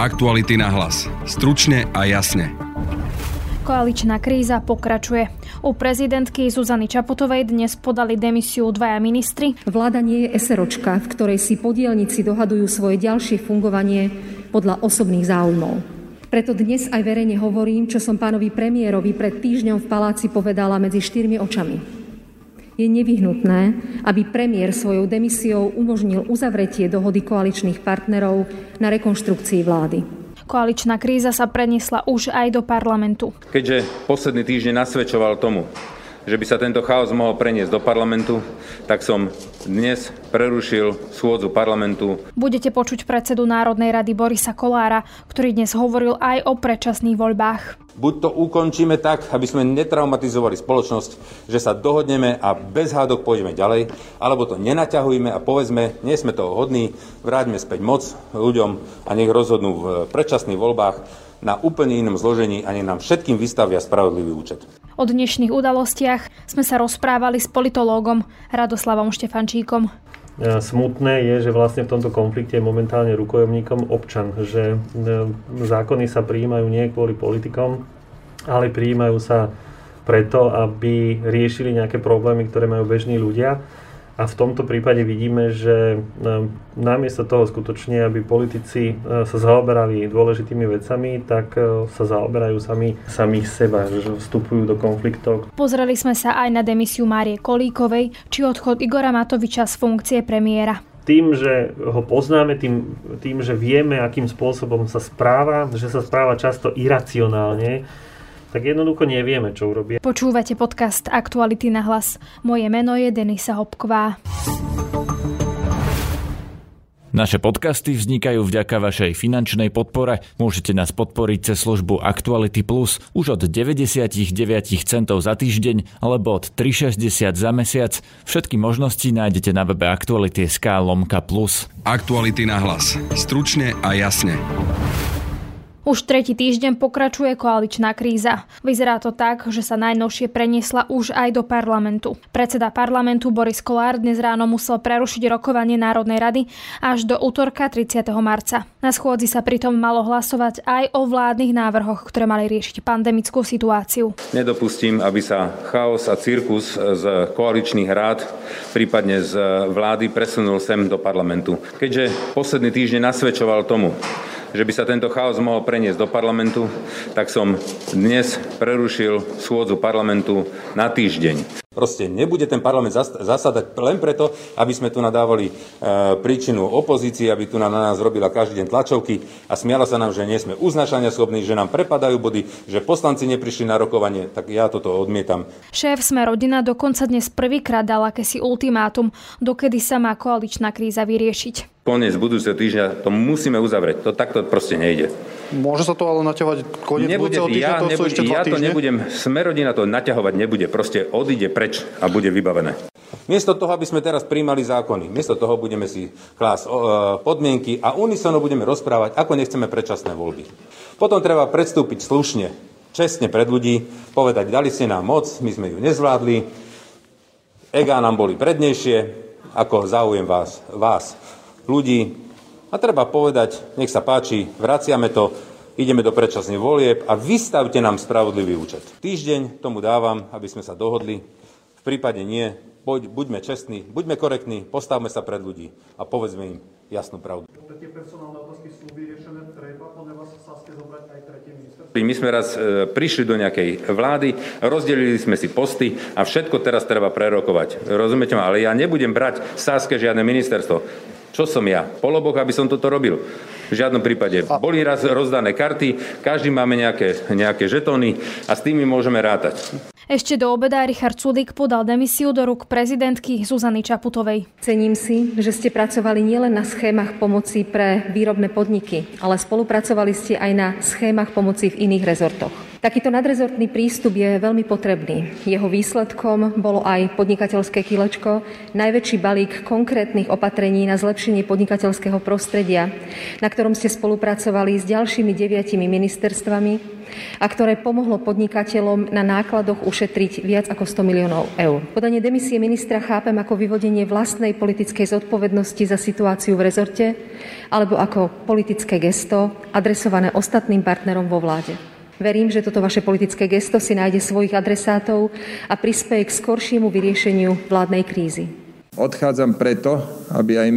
Aktuality na hlas. Stručne a jasne. Koaličná kríza pokračuje. U prezidentky Zuzany Čaputovej dnes podali demisiu dvaja ministri. Vláda nie je eseročka, v ktorej si podielnici dohadujú svoje ďalšie fungovanie podľa osobných záujmov. Preto dnes aj verejne hovorím, čo som pánovi premiérovi pred týždňom v paláci povedala medzi štyrmi očami je nevyhnutné, aby premiér svojou demisiou umožnil uzavretie dohody koaličných partnerov na rekonštrukcii vlády. Koaličná kríza sa preniesla už aj do parlamentu. Keďže posledný týždeň nasvedčoval tomu, že by sa tento chaos mohol preniesť do parlamentu, tak som dnes prerušil schôdzu parlamentu. Budete počuť predsedu Národnej rady Borisa Kolára, ktorý dnes hovoril aj o predčasných voľbách. Buď to ukončíme tak, aby sme netraumatizovali spoločnosť, že sa dohodneme a bez hádok pôjdeme ďalej, alebo to nenaťahujme a povedzme, nie sme toho hodní, vráťme späť moc ľuďom a nech rozhodnú v predčasných voľbách na úplne inom zložení a nech nám všetkým vystavia spravodlivý účet. O dnešných udalostiach sme sa rozprávali s politológom Radoslavom Štefančíkom. Smutné je, že vlastne v tomto konflikte je momentálne rukojemníkom občan, že e, zákony sa prijímajú nie kvôli politikom, ale prijímajú sa preto, aby riešili nejaké problémy, ktoré majú bežní ľudia a v tomto prípade vidíme, že e, namiesto toho skutočne, aby politici e, sa zaoberali dôležitými vecami, tak e, sa zaoberajú sami samých seba, že vstupujú do konfliktov. Pozreli sme sa aj na demisiu Márie Kolíkovej či odchod Igora Matoviča z funkcie premiéra tým, že ho poznáme, tým, tým, že vieme, akým spôsobom sa správa, že sa správa často iracionálne, tak jednoducho nevieme, čo urobia. Počúvate podcast Aktuality na hlas. Moje meno je Denisa Hopková. Naše podcasty vznikajú vďaka vašej finančnej podpore. Môžete nás podporiť cez službu Actuality Plus už od 99 centov za týždeň alebo od 3,60 za mesiac. Všetky možnosti nájdete na webe Actuality.sk lomka plus. Aktuality na hlas. Stručne a jasne. Už tretí týždeň pokračuje koaličná kríza. Vyzerá to tak, že sa najnovšie preniesla už aj do parlamentu. Predseda parlamentu Boris Kolár dnes ráno musel prerušiť rokovanie Národnej rady až do útorka 30. marca. Na schôdzi sa pritom malo hlasovať aj o vládnych návrhoch, ktoré mali riešiť pandemickú situáciu. Nedopustím, aby sa chaos a cirkus z koaličných rád, prípadne z vlády presunul sem do parlamentu. Keďže posledný týždeň nasvedčoval tomu, že by sa tento chaos mohol preniesť do parlamentu, tak som dnes prerušil schôdzu parlamentu na týždeň. Proste nebude ten parlament zasadať len preto, aby sme tu nadávali e, príčinu opozícii, aby tu na nás robila každý deň tlačovky a smiala sa nám, že nie sme uznašania schopní, že nám prepadajú body, že poslanci neprišli na rokovanie, tak ja toto odmietam. Šéf sme rodina dokonca dnes prvýkrát dal akési ultimátum, dokedy sa má koaličná kríza vyriešiť. Koniec budúceho týždňa to musíme uzavrieť. To takto proste nejde. Môže sa to ale naťahovať koniec nebude, budúceho týždňa, ja, to nebude, ešte ja to nebudem, Smerodina to naťahovať nebude, proste odíde preč a bude vybavené. Miesto toho, aby sme teraz príjmali zákony, miesto toho budeme si klásť e, podmienky a unisono budeme rozprávať, ako nechceme predčasné voľby. Potom treba predstúpiť slušne, čestne pred ľudí, povedať, dali ste nám moc, my sme ju nezvládli, ega nám boli prednejšie, ako záujem vás, vás ľudí, a treba povedať, nech sa páči, vraciame to, ideme do predčasných volieb a vystavte nám spravodlivý účet. Týždeň tomu dávam, aby sme sa dohodli. V prípade nie, poď, buďme čestní, buďme korektní, postavme sa pred ľudí a povedzme im jasnú pravdu. My sme raz e, prišli do nejakej vlády, rozdelili sme si posty a všetko teraz treba prerokovať. Rozumiete ma? Ale ja nebudem brať Sáske žiadne ministerstvo. Čo som ja? Polobok, aby som toto robil? V žiadnom prípade. Boli raz rozdané karty, každý máme nejaké, nejaké žetóny a s tými môžeme rátať. Ešte do obeda Richard Sudik podal demisiu do rúk prezidentky Zuzany Čaputovej. Cením si, že ste pracovali nielen na schémach pomoci pre výrobné podniky, ale spolupracovali ste aj na schémach pomoci v iných rezortoch. Takýto nadrezortný prístup je veľmi potrebný. Jeho výsledkom bolo aj podnikateľské kilečko, najväčší balík konkrétnych opatrení na zlepšenie podnikateľského prostredia, na ktorom ste spolupracovali s ďalšími deviatimi ministerstvami a ktoré pomohlo podnikateľom na nákladoch ušetriť viac ako 100 miliónov eur. Podanie demisie ministra chápem ako vyvodenie vlastnej politickej zodpovednosti za situáciu v rezorte alebo ako politické gesto adresované ostatným partnerom vo vláde. Verím, že toto vaše politické gesto si nájde svojich adresátov a prispieje k skoršiemu vyriešeniu vládnej krízy. Odchádzam preto, aby aj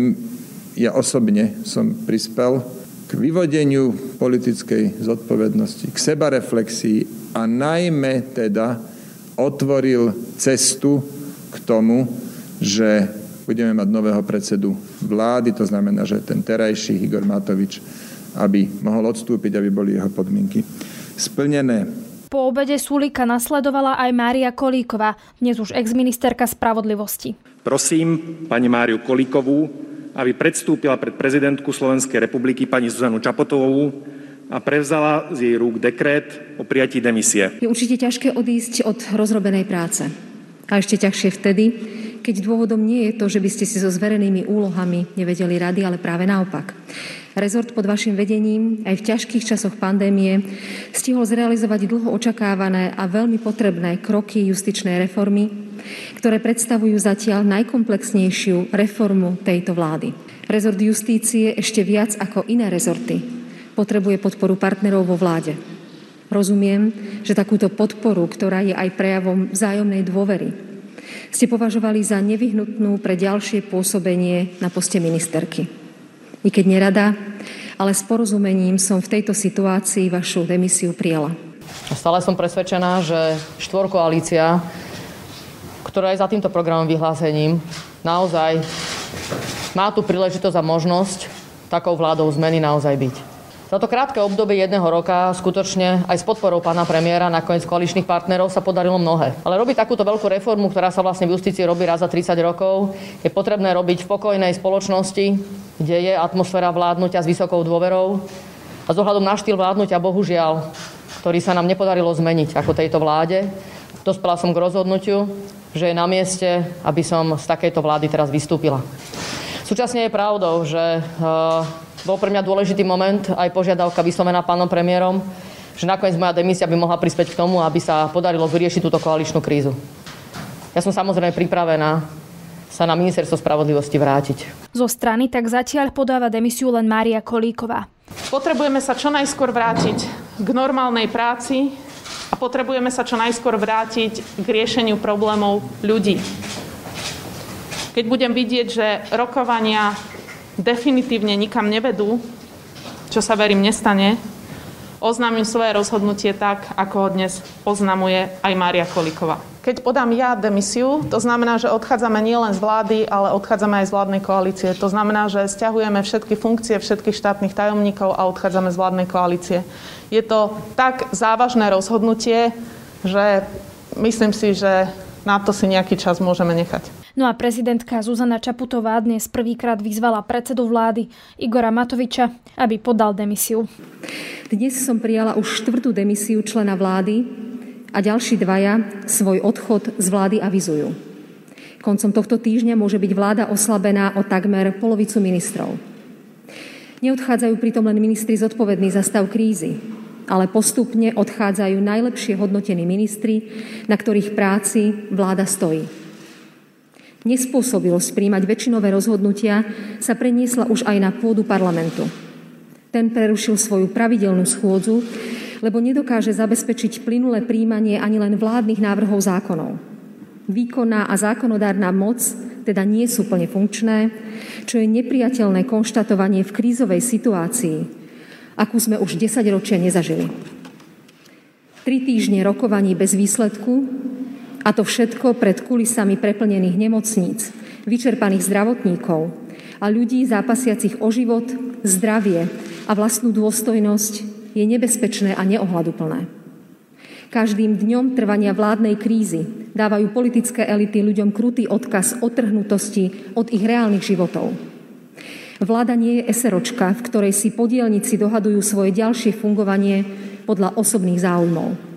ja osobne som prispel k vyvodeniu politickej zodpovednosti, k sebareflexii a najmä teda otvoril cestu k tomu, že budeme mať nového predsedu vlády, to znamená, že ten terajší Igor Matovič, aby mohol odstúpiť, aby boli jeho podmienky splnené. Po obede Sulika nasledovala aj Mária Kolíková, dnes už exministerka spravodlivosti. Prosím pani Máriu Kolíkovú, aby predstúpila pred prezidentku Slovenskej republiky pani Zuzanu Čapotovú a prevzala z jej rúk dekrét o prijatí demisie. Je určite ťažké odísť od rozrobenej práce. A ešte ťažšie vtedy, keď dôvodom nie je to, že by ste si so zverenými úlohami nevedeli rady, ale práve naopak. Rezort pod vašim vedením aj v ťažkých časoch pandémie stihol zrealizovať dlho očakávané a veľmi potrebné kroky justičnej reformy, ktoré predstavujú zatiaľ najkomplexnejšiu reformu tejto vlády. Rezort justície ešte viac ako iné rezorty potrebuje podporu partnerov vo vláde. Rozumiem, že takúto podporu, ktorá je aj prejavom vzájomnej dôvery, ste považovali za nevyhnutnú pre ďalšie pôsobenie na poste ministerky. I keď nerada, ale s porozumením som v tejto situácii vašu demisiu prijala. Stále som presvedčená, že štvorkoalícia, ktorá je za týmto programom vyhlásením, naozaj má tu príležitosť a možnosť takou vládou zmeny naozaj byť. Za to krátke obdobie jedného roka skutočne aj s podporou pána premiéra, nakoniec koaličných partnerov sa podarilo mnohé. Ale robiť takúto veľkú reformu, ktorá sa vlastne v justícii robí raz za 30 rokov, je potrebné robiť v pokojnej spoločnosti, kde je atmosféra vládnutia s vysokou dôverou a s ohľadom na štýl vládnutia, bohužiaľ, ktorý sa nám nepodarilo zmeniť ako tejto vláde. Dospela som k rozhodnutiu, že je na mieste, aby som z takejto vlády teraz vystúpila. Súčasne je pravdou, že uh, bol pre mňa dôležitý moment, aj požiadavka vyslovená pánom premiérom, že nakoniec moja demisia by mohla prispieť k tomu, aby sa podarilo vyriešiť túto koaličnú krízu. Ja som samozrejme pripravená sa na ministerstvo spravodlivosti vrátiť. Zo strany tak zatiaľ podáva demisiu len Mária Kolíková. Potrebujeme sa čo najskôr vrátiť k normálnej práci a potrebujeme sa čo najskôr vrátiť k riešeniu problémov ľudí. Keď budem vidieť, že rokovania definitívne nikam nevedú, čo sa verím nestane, oznámim svoje rozhodnutie tak, ako ho dnes oznamuje aj Mária Kolíková. Keď podám ja demisiu, to znamená, že odchádzame nielen z vlády, ale odchádzame aj z vládnej koalície. To znamená, že stiahujeme všetky funkcie všetkých štátnych tajomníkov a odchádzame z vládnej koalície. Je to tak závažné rozhodnutie, že myslím si, že na to si nejaký čas môžeme nechať. No a prezidentka Zuzana Čaputová dnes prvýkrát vyzvala predsedu vlády Igora Matoviča, aby podal demisiu. Dnes som prijala už štvrtú demisiu člena vlády a ďalší dvaja svoj odchod z vlády avizujú. Koncom tohto týždňa môže byť vláda oslabená o takmer polovicu ministrov. Neodchádzajú pritom len ministri zodpovední za stav krízy, ale postupne odchádzajú najlepšie hodnotení ministri, na ktorých práci vláda stojí. Nespôsobilosť príjmať väčšinové rozhodnutia sa preniesla už aj na pôdu parlamentu. Ten prerušil svoju pravidelnú schôdzu, lebo nedokáže zabezpečiť plynulé príjmanie ani len vládnych návrhov zákonov. Výkonná a zákonodárna moc teda nie sú plne funkčné, čo je nepriateľné konštatovanie v krízovej situácii, akú sme už 10 ročia nezažili. Tri týždne rokovaní bez výsledku a to všetko pred kulisami preplnených nemocníc, vyčerpaných zdravotníkov a ľudí zápasiacich o život, zdravie a vlastnú dôstojnosť je nebezpečné a neohľaduplné. Každým dňom trvania vládnej krízy dávajú politické elity ľuďom krutý odkaz otrhnutosti od ich reálnych životov. Vláda nie je eseročka, v ktorej si podielnici dohadujú svoje ďalšie fungovanie podľa osobných záujmov.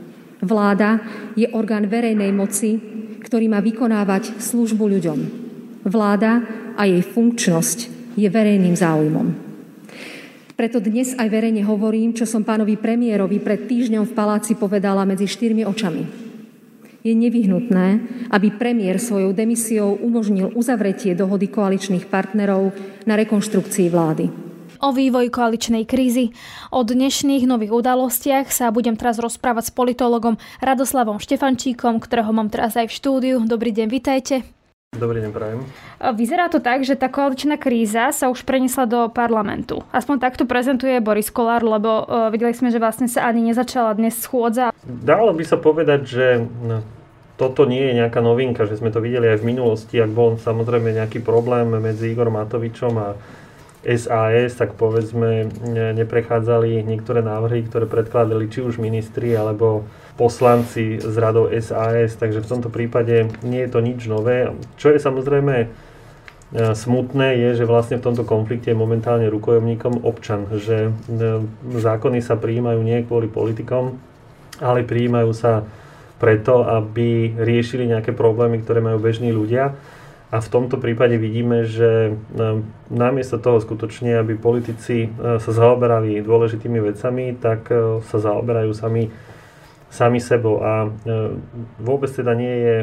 Vláda je orgán verejnej moci, ktorý má vykonávať službu ľuďom. Vláda a jej funkčnosť je verejným záujmom. Preto dnes aj verejne hovorím, čo som pánovi premiérovi pred týždňom v paláci povedala medzi štyrmi očami. Je nevyhnutné, aby premiér svojou demisiou umožnil uzavretie dohody koaličných partnerov na rekonštrukcii vlády o vývoji koaličnej krízy. O dnešných nových udalostiach sa budem teraz rozprávať s politologom Radoslavom Štefančíkom, ktorého mám teraz aj v štúdiu. Dobrý deň, vitajte. Dobrý deň, prajem. Vyzerá to tak, že tá koaličná kríza sa už prenesla do parlamentu. Aspoň takto prezentuje Boris Kolár, lebo uh, videli sme, že vlastne sa ani nezačala dnes schôdza. Dalo by sa povedať, že no, toto nie je nejaká novinka, že sme to videli aj v minulosti, ak bol samozrejme nejaký problém medzi Igor Matovičom a SAS, tak povedzme neprechádzali niektoré návrhy, ktoré predkladali či už ministri alebo poslanci z radov SAS, takže v tomto prípade nie je to nič nové. Čo je samozrejme e, smutné je, že vlastne v tomto konflikte je momentálne rukojomníkom občan, že e, zákony sa prijímajú nie kvôli politikom, ale prijímajú sa preto, aby riešili nejaké problémy, ktoré majú bežní ľudia. A v tomto prípade vidíme, že e, namiesto toho skutočne, aby politici e, sa zaoberali dôležitými vecami, tak e, sa zaoberajú sami, sami sebou. A vôbec teda nie je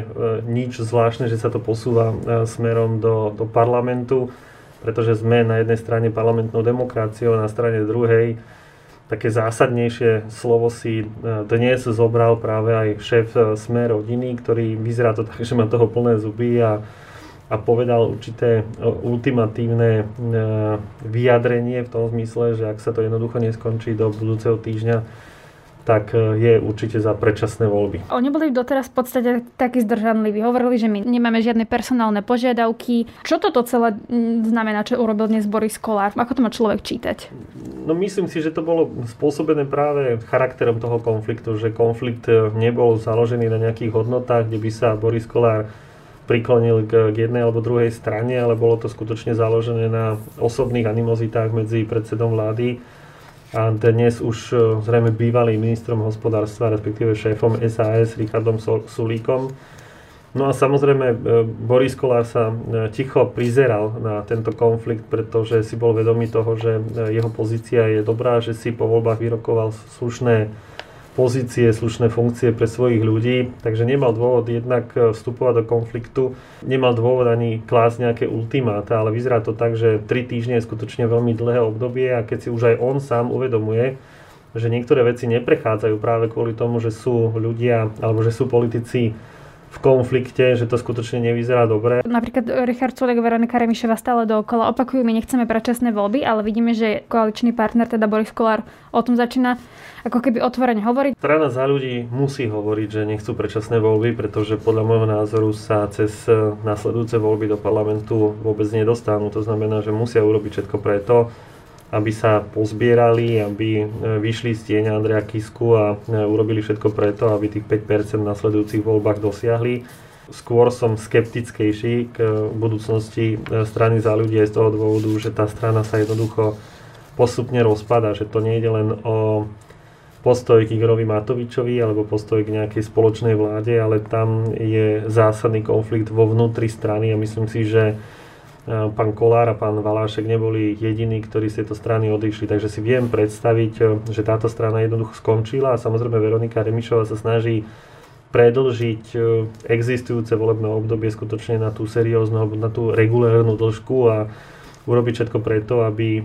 nič zvláštne, že sa to posúva smerom do, do parlamentu, pretože sme na jednej strane parlamentnou demokraciou, na strane druhej také zásadnejšie slovo si dnes zobral práve aj šéf Sme rodiny, ktorý vyzerá to tak, že má toho plné zuby a a povedal určité ultimatívne e, vyjadrenie v tom zmysle, že ak sa to jednoducho neskončí do budúceho týždňa, tak e, je určite za predčasné voľby. Oni boli doteraz v podstate takí zdržanliví. Hovorili, že my nemáme žiadne personálne požiadavky. Čo toto celé znamená, čo urobil dnes Boris Kolár? Ako to má človek čítať? No myslím si, že to bolo spôsobené práve charakterom toho konfliktu, že konflikt e, nebol založený na nejakých hodnotách, kde by sa Boris Kolár priklonil k, k jednej alebo druhej strane, ale bolo to skutočne založené na osobných animozitách medzi predsedom vlády a dnes už e, zrejme bývalým ministrom hospodárstva, respektíve šéfom SAS Richardom Sulíkom. No a samozrejme e, Boris Kolár sa e, ticho prizeral na tento konflikt, pretože si bol vedomý toho, že jeho pozícia je dobrá, že si po voľbách vyrokoval slušné pozície, slušné funkcie pre svojich ľudí, takže nemal dôvod jednak e, vstupovať do konfliktu, nemal dôvod ani klásť nejaké ultimáta, ale vyzerá to tak, že 3 týždne je skutočne veľmi dlhé obdobie a keď si už aj on sám uvedomuje, že niektoré veci neprechádzajú práve kvôli tomu, že sú ľudia alebo že sú politici v konflikte, že to skutočne nevyzerá dobre. Napríklad Richard Sulek, Veronika Remišova stále dookola opakujú, my nechceme predčasné voľby, ale vidíme, že koaličný partner, teda Boris Kolár, o tom začína ako keby otvorene hovoriť. Strana za ľudí musí hovoriť, že nechcú predčasné voľby, pretože podľa môjho názoru sa cez nasledujúce voľby do parlamentu vôbec nedostanú. To znamená, že musia urobiť všetko preto, aby sa pozbierali, aby e, vyšli z tieňa Andreja Kisku a e, urobili všetko preto, aby tých 5% v nasledujúcich voľbách dosiahli. Skôr som skeptickejší k budúcnosti e, strany za ľudí aj z toho dôvodu, že tá strana sa jednoducho postupne rozpada, že to nie je len o postoj k Igorovi Matovičovi alebo postoj k nejakej spoločnej vláde, ale tam je zásadný konflikt vo vnútri strany a myslím si, že pán Kolár a pán Valášek neboli jediní, ktorí z tejto strany odišli. Takže si viem predstaviť, e, že táto strana jednoducho skončila a samozrejme Veronika Remišová sa snaží predlžiť e, existujúce volebné obdobie skutočne na tú serióznu alebo na tú regulérnu dĺžku a urobiť všetko preto, aby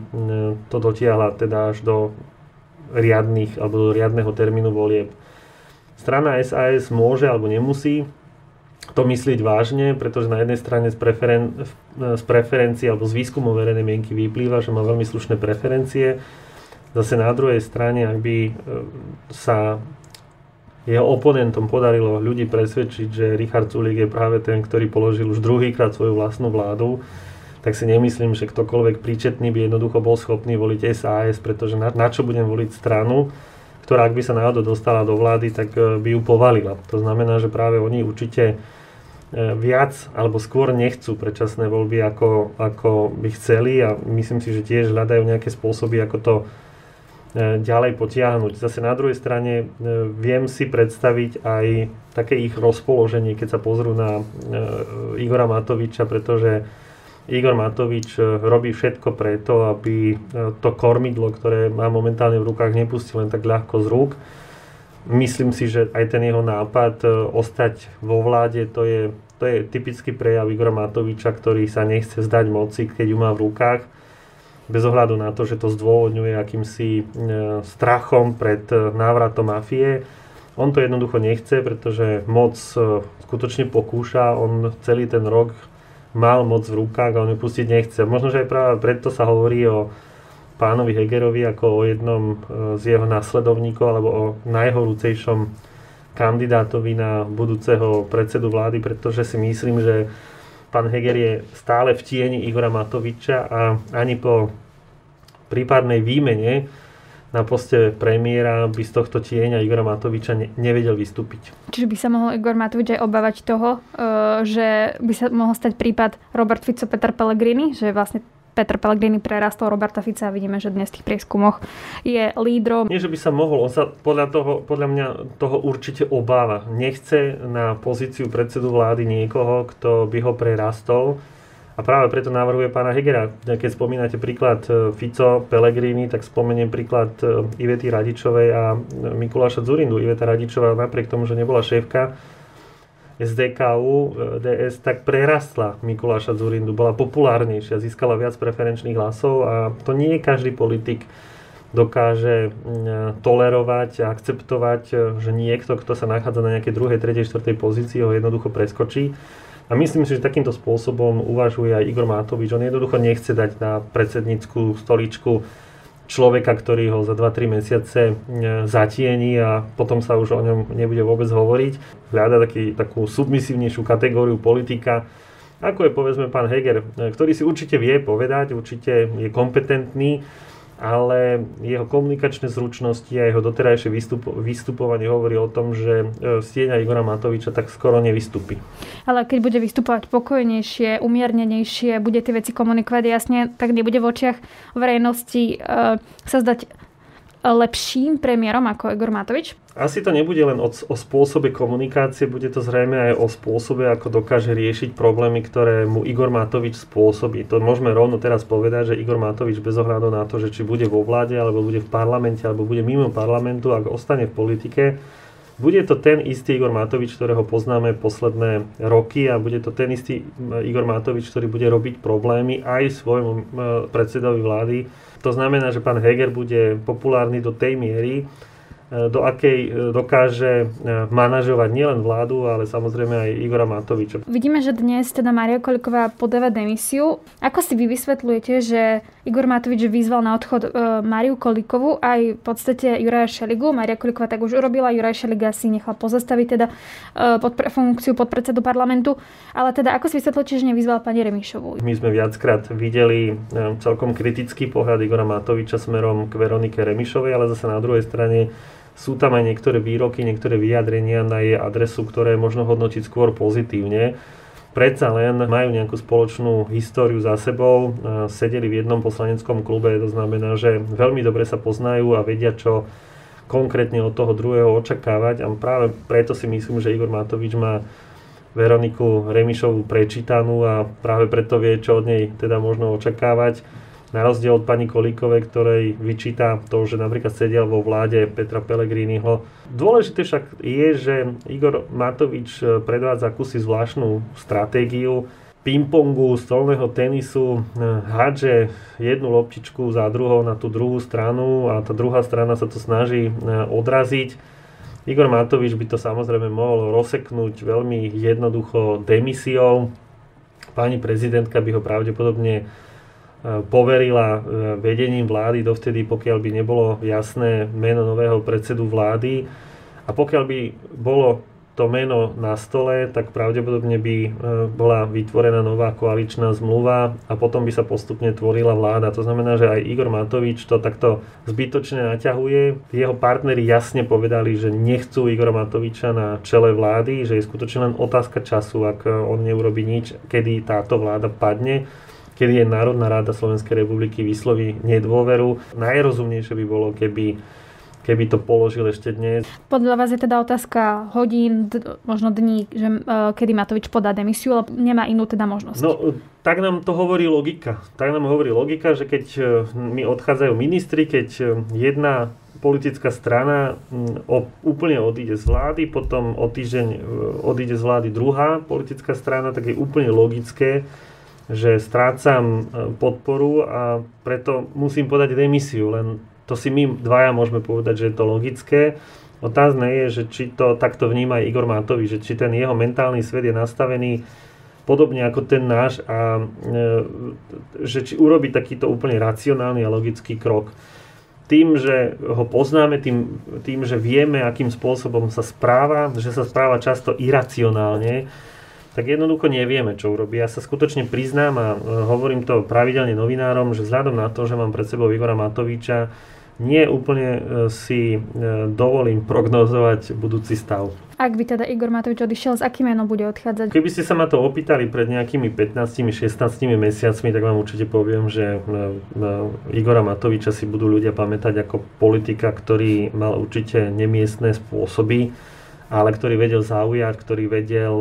to dotiahla teda až do riadnych alebo do riadneho termínu volieb. Strana SAS môže alebo nemusí to myslieť vážne, pretože na jednej strane z, preferen- z preferencií alebo z výskumov verejnej mienky vyplýva, že má veľmi slušné preferencie. Zase na druhej strane, ak by e, sa jeho oponentom podarilo ľudí presvedčiť, že Richard Sulík je práve ten, ktorý položil už druhýkrát svoju vlastnú vládu, tak si nemyslím, že ktokoľvek príčetný by jednoducho bol schopný voliť SAS, pretože na, na čo budem voliť stranu, ktorá ak by sa náhodou dostala do vlády, tak e, by ju povalila. To znamená, že práve oni určite viac alebo skôr nechcú predčasné voľby, ako, ako by chceli a myslím si, že tiež hľadajú nejaké spôsoby, ako to ďalej potiahnuť. Zase na druhej strane viem si predstaviť aj také ich rozpoloženie, keď sa pozrú na Igora Matoviča, pretože Igor Matovič robí všetko preto, aby to kormidlo, ktoré má momentálne v rukách, nepustil len tak ľahko z rúk. Myslím si, že aj ten jeho nápad ostať vo vláde, to je, to je typický prejav Igora Matoviča, ktorý sa nechce zdať moci, keď ju má v rukách bez ohľadu na to, že to zdôvodňuje akýmsi e, strachom pred e, návratom mafie. On to jednoducho nechce, pretože moc e, skutočne pokúša, on celý ten rok mal moc v rukách a on ju pustiť nechce. Možno, že aj práve preto sa hovorí o pánovi Hegerovi ako o jednom z jeho následovníkov alebo o najhorúcejšom kandidátovi na budúceho predsedu vlády, pretože si myslím, že pán Heger je stále v tieni Igora Matoviča a ani po prípadnej výmene na poste premiéra by z tohto tieňa Igora Matoviča ne, nevedel vystúpiť. Čiže by sa mohol Igor Matovič aj obávať toho, e, že by sa mohol stať prípad Robert Fico, Peter Pellegrini, že vlastne Petr Pellegrini prerastol Roberta Fica a vidíme, že dnes v tých prieskumoch je lídrom. Nie, že by sa mohol, on sa podľa, toho, podľa mňa toho určite obáva. Nechce na pozíciu predsedu vlády niekoho, kto by ho prerastol. A práve preto navrhuje pána Hegera. Keď spomínate príklad e, Fico, Pellegrini, tak spomeniem príklad e, Ivety Radičovej a Mikuláša Zurindu. Iveta Radičová napriek tomu, že nebola šéfka SDKU, e, DS, tak prerastla Mikuláša Zurindu, bola populárnejšia, získala viac preferenčných hlasov a to nie každý politik dokáže tolerovať a akceptovať, e, že niekto, kto sa nachádza na nejakej druhej, tretej, štvrtej pozícii, ho jednoducho preskočí. A myslím si, že takýmto spôsobom uvažuje aj Igor Matovič. On jednoducho nechce dať na predsednickú stoličku človeka, ktorý ho za 2-3 mesiace e, zatieni a potom sa už o ňom nebude vôbec hovoriť. Hľada taký, takú submisívnejšiu kategóriu politika, ako je povedzme pán Heger, e, ktorý si určite vie povedať, určite je kompetentný, ale jeho komunikačné zručnosti a jeho doterajšie vystup, vystupovanie hovorí o tom, že e, stieňa Igora Matoviča tak skoro nevystupí. Ale keď bude vystupovať pokojnejšie, umiernenejšie, bude tie veci komunikovať jasne, tak nebude v očiach verejnosti uh, sa zdať lepším premiérom ako Igor Matovič? Asi to nebude len o, o spôsobe komunikácie, bude to zrejme aj o spôsobe, ako dokáže riešiť problémy, ktoré mu Igor Matovič spôsobí. To môžeme rovno teraz povedať, že Igor Matovič bez ohľadu na to, že či bude vo vláde, alebo bude v parlamente, alebo bude mimo parlamentu, ak ostane v politike, bude to ten istý Igor Matovič, ktorého poznáme posledné roky a bude to ten istý Igor Matovič, ktorý bude robiť problémy aj svojmu predsedovi vlády. To znamená, že pán Heger bude populárny do tej miery, E, do akej e, dokáže e, manažovať nielen vládu, ale samozrejme aj Igora Matoviča. Vidíme, že dnes teda Maria Koliková podáva demisiu. Ako si vy vysvetľujete, že Igor Matovič vyzval na odchod Mariu Kolikovu aj v podstate Juraja Šeligu. Maria Koliková tak už urobila, Juraj Šeliga si nechal pozastaviť teda pod pre, funkciu podpredsedu parlamentu. Ale teda ako si vysvetľujete, že nevyzval pani Remišovú? My sme viackrát videli celkom kritický pohľad Igora Matoviča smerom k Veronike Remišovej, ale zase na druhej strane sú tam aj niektoré výroky, niektoré vyjadrenia na jej adresu, ktoré možno hodnotiť skôr pozitívne. Predsa len majú nejakú spoločnú históriu za sebou, sedeli v jednom poslaneckom klube, to znamená, že veľmi dobre sa poznajú a vedia, čo konkrétne od toho druhého očakávať. A práve preto si myslím, že Igor Matovič má Veroniku Remišovú prečítanú a práve preto vie, čo od nej teda možno očakávať na rozdiel od pani Kolíkovej, ktorej vyčíta to, že napríklad sedel vo vláde Petra Pellegriniho. Dôležité však je, že Igor Matovič eh, predvádza akúsi zvláštnu stratégiu pingpongu, stolného tenisu, eh, hádže jednu loptičku za druhou na tú druhú stranu a tá druhá strana sa to snaží eh, odraziť. Igor Matovič by to samozrejme mohol rozseknúť veľmi jednoducho demisiou. Pani prezidentka by ho pravdepodobne poverila e, vedením vlády dovtedy, pokiaľ by nebolo jasné meno nového predsedu vlády. A pokiaľ by bolo to meno na stole, tak pravdepodobne by e, bola vytvorená nová koaličná zmluva a potom by sa postupne tvorila vláda. To znamená, že aj Igor Matovič to takto zbytočne naťahuje. Jeho partneri jasne povedali, že nechcú Igora Matoviča na čele vlády, že je skutočne len otázka času, ak on neurobi nič, kedy táto vláda padne kedy je Národná rada Slovenskej republiky vysloví nedôveru. Najrozumnejšie by bolo, keby keby to položil ešte dnes. Podľa vás je teda otázka hodín, d- možno dní, že uh, kedy Matovič podá demisiu, ale nemá inú teda možnosť. No, tak nám to hovorí logika. Tak nám hovorí logika, že keď e, mi odchádzajú ministri, keď e, jedna politická strana úplne odíde z vlády, potom o týždeň odíde z vlády druhá politická strana, tak je úplne logické, že strácam podporu a preto musím podať demisiu. Len to si my dvaja môžeme povedať, že je to logické. Otázne je, že či to takto vníma aj Igor Matovič, že či ten jeho mentálny svet je nastavený podobne ako ten náš a e, že či urobi takýto úplne racionálny a logický krok. Tým, že ho poznáme, tým, tým, že vieme, akým spôsobom sa správa, že sa správa často iracionálne, tak jednoducho nevieme, čo urobí. Ja sa skutočne priznám a e, hovorím to pravidelne novinárom, že vzhľadom na to, že mám pred sebou Igora Matoviča, nie úplne e, si e, dovolím prognozovať budúci stav. Ak by teda Igor Matovič odišiel, s akým menom bude odchádzať? Keby ste sa ma to opýtali pred nejakými 15-16 mesiacmi, tak vám určite poviem, že Igora Matoviča si budú ľudia pamätať ako politika, ktorý mal určite nemiestné spôsoby, ale ktorý vedel zaujať, ktorý vedel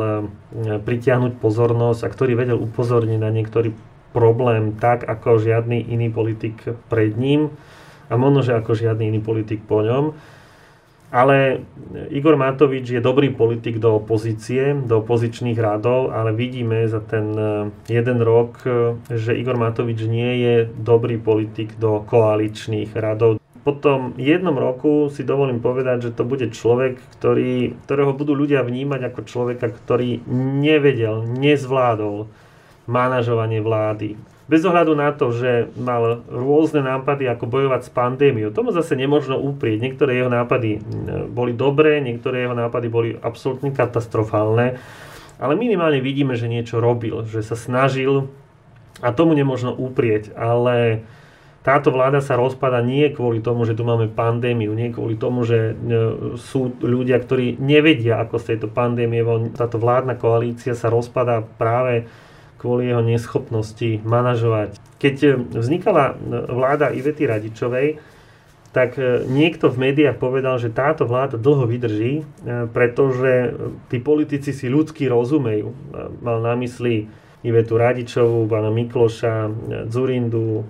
pritiahnuť pozornosť a ktorý vedel upozorniť na niektorý problém tak, ako žiadny iný politik pred ním a možno, že ako žiadny iný politik po ňom. Ale Igor Matovič je dobrý politik do opozície, do opozičných radov, ale vidíme za ten eh, jeden rok, eh, že Igor Matovič nie je dobrý politik do koaličných radov. Po tom jednom roku si dovolím povedať, že to bude človek, ktorý, ktorého budú ľudia vnímať ako človeka, ktorý nevedel, nezvládol manažovanie vlády, bez ohľadu na to, že mal rôzne nápady, ako bojovať s pandémiou. Tomu zase nemôžno uprieť. Niektoré jeho nápady boli dobré, niektoré jeho nápady boli absolútne katastrofálne, ale minimálne vidíme, že niečo robil, že sa snažil a tomu nemôžno uprieť, ale táto vláda sa rozpada nie kvôli tomu, že tu máme pandémiu, nie kvôli tomu, že sú ľudia, ktorí nevedia, ako z tejto pandémie, táto vládna koalícia sa rozpada práve kvôli jeho neschopnosti manažovať. Keď e, vznikala e, vláda Ivety Radičovej, tak e, niekto v médiách povedal, že táto vláda dlho vydrží, pretože tí politici si ľudsky rozumejú. Mal na mysli Ivetu Radičovú, pána Mikloša, Zurindu,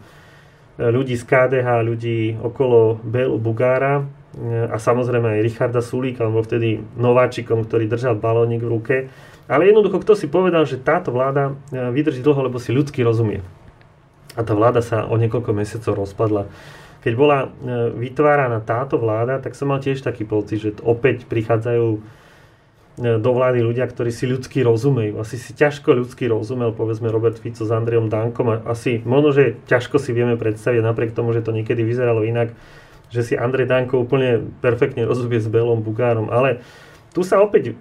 ľudí z KDH, ľudí okolo Belu Bugára a samozrejme aj Richarda Sulíka, on bol vtedy nováčikom, ktorý držal balónik v ruke. Ale jednoducho, kto si povedal, že táto vláda e, vydrží dlho, lebo si ľudsky rozumie. A tá vláda sa o niekoľko mesiacov rozpadla. Keď bola e, vytváraná táto vláda, tak som mal tiež taký pocit, že opäť prichádzajú e, do vlády ľudia, ktorí si ľudsky rozumejú. Asi si ťažko ľudsky rozumel, povedzme Robert Fico s Andrejom Dankom. A asi možno, že ťažko si vieme predstaviť, napriek tomu, že to niekedy vyzeralo inak, že si Andrej Danko úplne perfektne rozumie s Belom Bugárom. Ale tu sa opäť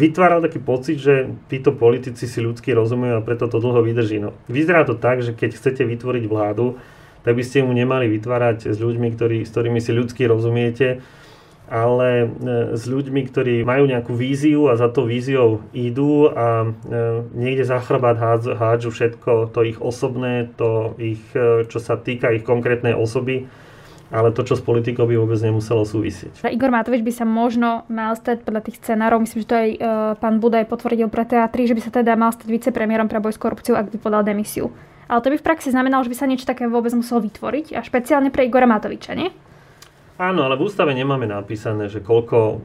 vytváral taký pocit, že títo politici si ľudsky rozumejú a preto to dlho vydrží. No, vyzerá to tak, že keď chcete vytvoriť vládu, tak by ste mu nemali vytvárať s ľuďmi, ktorí, s ktorými si ľudsky rozumiete, ale e, s ľuďmi, ktorí majú nejakú víziu a za to víziou idú a e, niekde za chrbát hádžu všetko, to ich osobné, to ich, e, čo sa týka ich konkrétnej osoby ale to, čo s politikou by vôbec nemuselo súvisieť. Igor Matovič by sa možno mal stať podľa tých scenárov, myslím, že to aj uh, pán Budaj potvrdil pre teatry, že by sa teda mal stať vicepremiérom pre boj s korupciou, ak by podal demisiu. Ale to by v praxi znamenalo, že by sa niečo také vôbec muselo vytvoriť, a špeciálne pre Igora Matoviča, nie? Áno, ale v ústave nemáme napísané, že koľko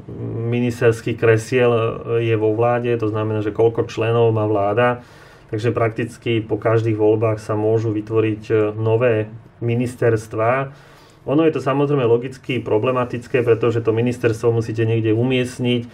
ministerských kresiel je vo vláde, to znamená, že koľko členov má vláda, takže prakticky po každých voľbách sa môžu vytvoriť e, nové ministerstva. Ono je to samozrejme logicky problematické, pretože to ministerstvo musíte niekde umiestniť,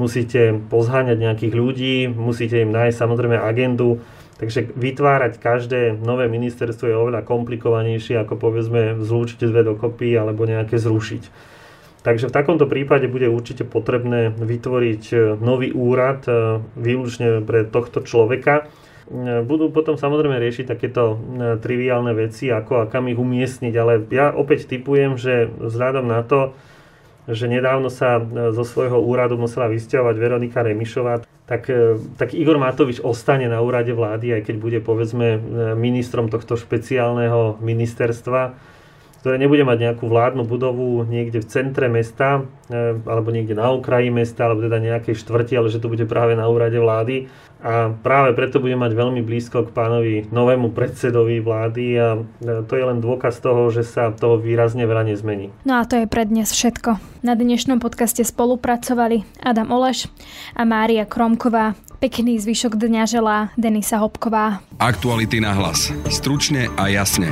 musíte pozháňať nejakých ľudí, musíte im nájsť samozrejme agendu, takže vytvárať každé nové ministerstvo je oveľa komplikovanejšie ako povedzme zlúčiť dve dokopy alebo nejaké zrušiť. Takže v takomto prípade bude určite potrebné vytvoriť e, nový úrad e, výlučne pre tohto človeka, E, budú potom samozrejme riešiť takéto triviálne veci, ako a kam ich umiestniť, ale ja opäť typujem, že vzhľadom na to, že nedávno sa zo svojho úradu musela vysťahovať Veronika Remišová, tak, e, tak Igor Matovič ostane na úrade vlády, aj keď bude povedzme ministrom tohto špeciálneho ministerstva, ktoré nebude mať nejakú vládnu budovu niekde v centre mesta, alebo niekde na okraji mesta, alebo teda nejakej štvrti, ale že to bude práve na úrade vlády a práve preto bude mať veľmi blízko k pánovi novému predsedovi vlády a e, to je len dôkaz toho, že sa toho výrazne veľa nezmení. No a to je pre dnes všetko. Na dnešnom podcaste spolupracovali Adam Oleš a Mária Kromková. Pekný zvyšok dňa želá Denisa Hopková. Aktuality na hlas. Stručne a jasne.